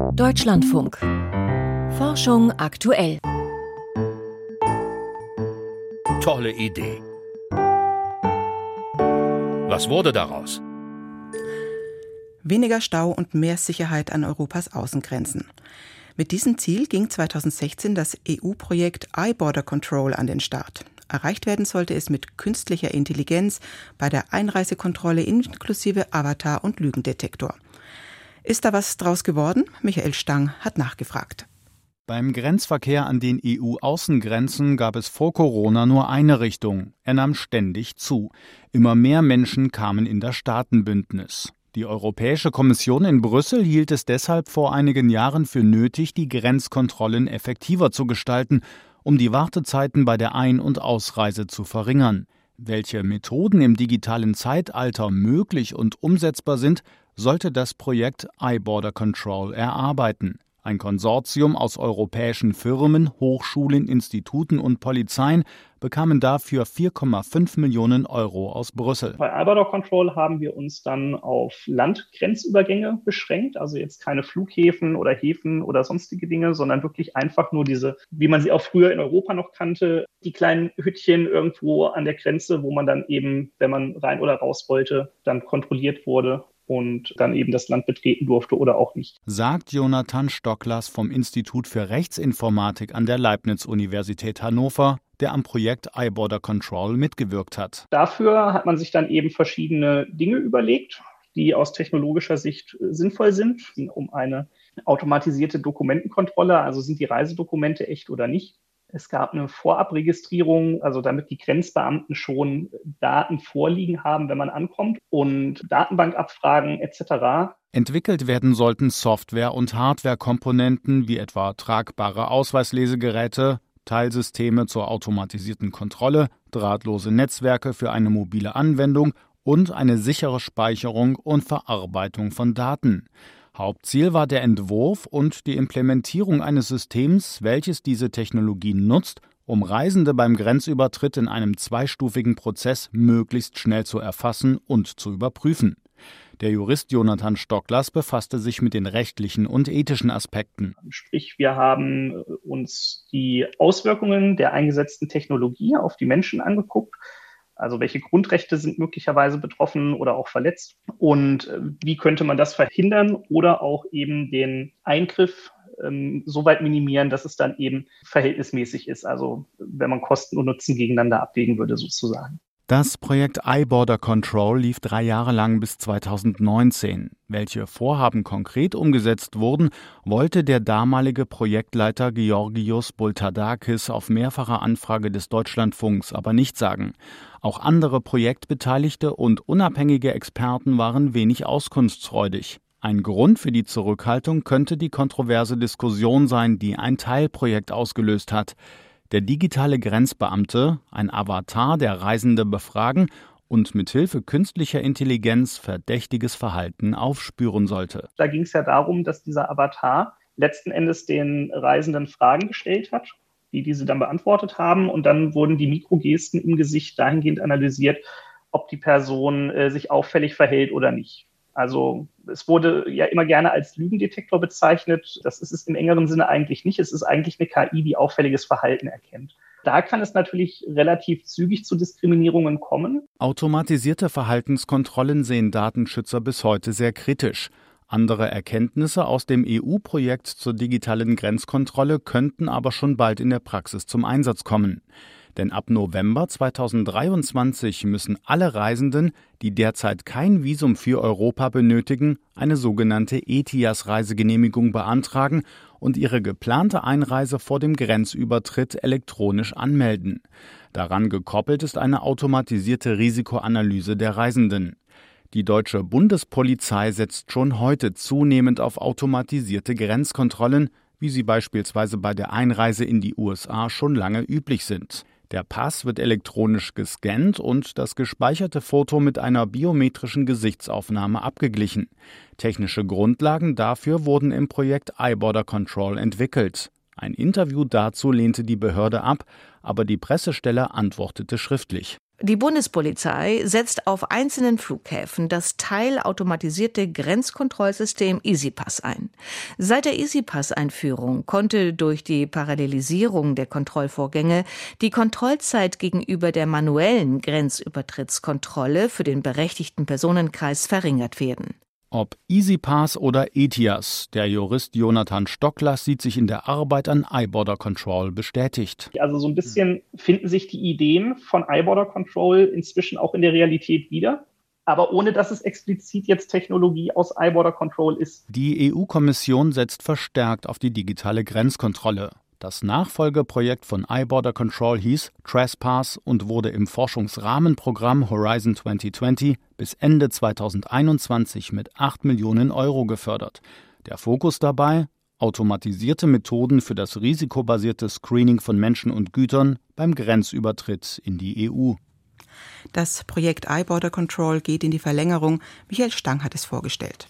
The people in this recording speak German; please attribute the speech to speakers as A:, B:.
A: Deutschlandfunk. Forschung aktuell.
B: Tolle Idee. Was wurde daraus?
C: Weniger Stau und mehr Sicherheit an Europas Außengrenzen. Mit diesem Ziel ging 2016 das EU-Projekt iBorder Control an den Start. Erreicht werden sollte es mit künstlicher Intelligenz bei der Einreisekontrolle inklusive Avatar und Lügendetektor. Ist da was draus geworden? Michael Stang hat nachgefragt.
D: Beim Grenzverkehr an den EU-Außengrenzen gab es vor Corona nur eine Richtung. Er nahm ständig zu. Immer mehr Menschen kamen in das Staatenbündnis. Die Europäische Kommission in Brüssel hielt es deshalb vor einigen Jahren für nötig, die Grenzkontrollen effektiver zu gestalten, um die Wartezeiten bei der Ein- und Ausreise zu verringern. Welche Methoden im digitalen Zeitalter möglich und umsetzbar sind, sollte das Projekt iBorder Control erarbeiten. Ein Konsortium aus europäischen Firmen, Hochschulen, Instituten und Polizeien bekamen dafür 4,5 Millionen Euro aus Brüssel.
E: Bei iBorder Control haben wir uns dann auf Landgrenzübergänge beschränkt, also jetzt keine Flughäfen oder Häfen oder sonstige Dinge, sondern wirklich einfach nur diese, wie man sie auch früher in Europa noch kannte, die kleinen Hüttchen irgendwo an der Grenze, wo man dann eben, wenn man rein oder raus wollte, dann kontrolliert wurde und dann eben das Land betreten durfte oder auch nicht.
D: Sagt Jonathan Stocklers vom Institut für Rechtsinformatik an der Leibniz-Universität Hannover, der am Projekt iBorder Control mitgewirkt hat.
E: Dafür hat man sich dann eben verschiedene Dinge überlegt, die aus technologischer Sicht sinnvoll sind, um eine automatisierte Dokumentenkontrolle, also sind die Reisedokumente echt oder nicht, es gab eine Vorabregistrierung, also damit die Grenzbeamten schon Daten vorliegen haben, wenn man ankommt und Datenbankabfragen etc.
D: Entwickelt werden sollten Software- und Hardware-Komponenten wie etwa tragbare Ausweislesegeräte, Teilsysteme zur automatisierten Kontrolle, drahtlose Netzwerke für eine mobile Anwendung und eine sichere Speicherung und Verarbeitung von Daten. Hauptziel war der Entwurf und die Implementierung eines Systems, welches diese Technologie nutzt, um Reisende beim Grenzübertritt in einem zweistufigen Prozess möglichst schnell zu erfassen und zu überprüfen. Der Jurist Jonathan Stocklers befasste sich mit den rechtlichen und ethischen Aspekten.
E: Sprich, wir haben uns die Auswirkungen der eingesetzten Technologie auf die Menschen angeguckt also welche Grundrechte sind möglicherweise betroffen oder auch verletzt und äh, wie könnte man das verhindern oder auch eben den Eingriff ähm, so weit minimieren, dass es dann eben verhältnismäßig ist. Also wenn man Kosten und Nutzen gegeneinander abwägen würde sozusagen.
D: Das Projekt iBorder Control lief drei Jahre lang bis 2019. Welche Vorhaben konkret umgesetzt wurden, wollte der damalige Projektleiter Georgios Bultadakis auf mehrfache Anfrage des Deutschlandfunks aber nicht sagen. Auch andere Projektbeteiligte und unabhängige Experten waren wenig auskunftsfreudig. Ein Grund für die Zurückhaltung könnte die kontroverse Diskussion sein, die ein Teilprojekt ausgelöst hat. Der digitale Grenzbeamte, ein Avatar, der Reisende befragen und mithilfe künstlicher Intelligenz verdächtiges Verhalten aufspüren sollte.
E: Da ging es ja darum, dass dieser Avatar letzten Endes den Reisenden Fragen gestellt hat, die diese dann beantwortet haben und dann wurden die Mikrogesten im Gesicht dahingehend analysiert, ob die Person äh, sich auffällig verhält oder nicht. Also es wurde ja immer gerne als Lügendetektor bezeichnet. Das ist es im engeren Sinne eigentlich nicht. Es ist eigentlich eine KI, die auffälliges Verhalten erkennt. Da kann es natürlich relativ zügig zu Diskriminierungen kommen.
D: Automatisierte Verhaltenskontrollen sehen Datenschützer bis heute sehr kritisch. Andere Erkenntnisse aus dem EU-Projekt zur digitalen Grenzkontrolle könnten aber schon bald in der Praxis zum Einsatz kommen. Denn ab November 2023 müssen alle Reisenden, die derzeit kein Visum für Europa benötigen, eine sogenannte ETIAS-Reisegenehmigung beantragen und ihre geplante Einreise vor dem Grenzübertritt elektronisch anmelden. Daran gekoppelt ist eine automatisierte Risikoanalyse der Reisenden. Die deutsche Bundespolizei setzt schon heute zunehmend auf automatisierte Grenzkontrollen, wie sie beispielsweise bei der Einreise in die USA schon lange üblich sind. Der Pass wird elektronisch gescannt und das gespeicherte Foto mit einer biometrischen Gesichtsaufnahme abgeglichen. Technische Grundlagen dafür wurden im Projekt iBorder Control entwickelt. Ein Interview dazu lehnte die Behörde ab, aber die Pressestelle antwortete schriftlich.
F: Die Bundespolizei setzt auf einzelnen Flughäfen das teilautomatisierte Grenzkontrollsystem EasyPass ein. Seit der EasyPass-Einführung konnte durch die Parallelisierung der Kontrollvorgänge die Kontrollzeit gegenüber der manuellen Grenzübertrittskontrolle für den berechtigten Personenkreis verringert werden.
D: Ob EasyPass oder ETIAS, der Jurist Jonathan Stocklers sieht sich in der Arbeit an iBorder Control bestätigt.
E: Also so ein bisschen finden sich die Ideen von iBorder Control inzwischen auch in der Realität wieder aber ohne dass es explizit jetzt Technologie aus iBorder Control ist.
D: Die EU-Kommission setzt verstärkt auf die digitale Grenzkontrolle. Das Nachfolgeprojekt von iBorder Control hieß Trespass und wurde im Forschungsrahmenprogramm Horizon 2020 bis Ende 2021 mit 8 Millionen Euro gefördert. Der Fokus dabei automatisierte Methoden für das risikobasierte Screening von Menschen und Gütern beim Grenzübertritt in die EU.
C: Das Projekt iBorder Control geht in die Verlängerung. Michael Stang hat es vorgestellt.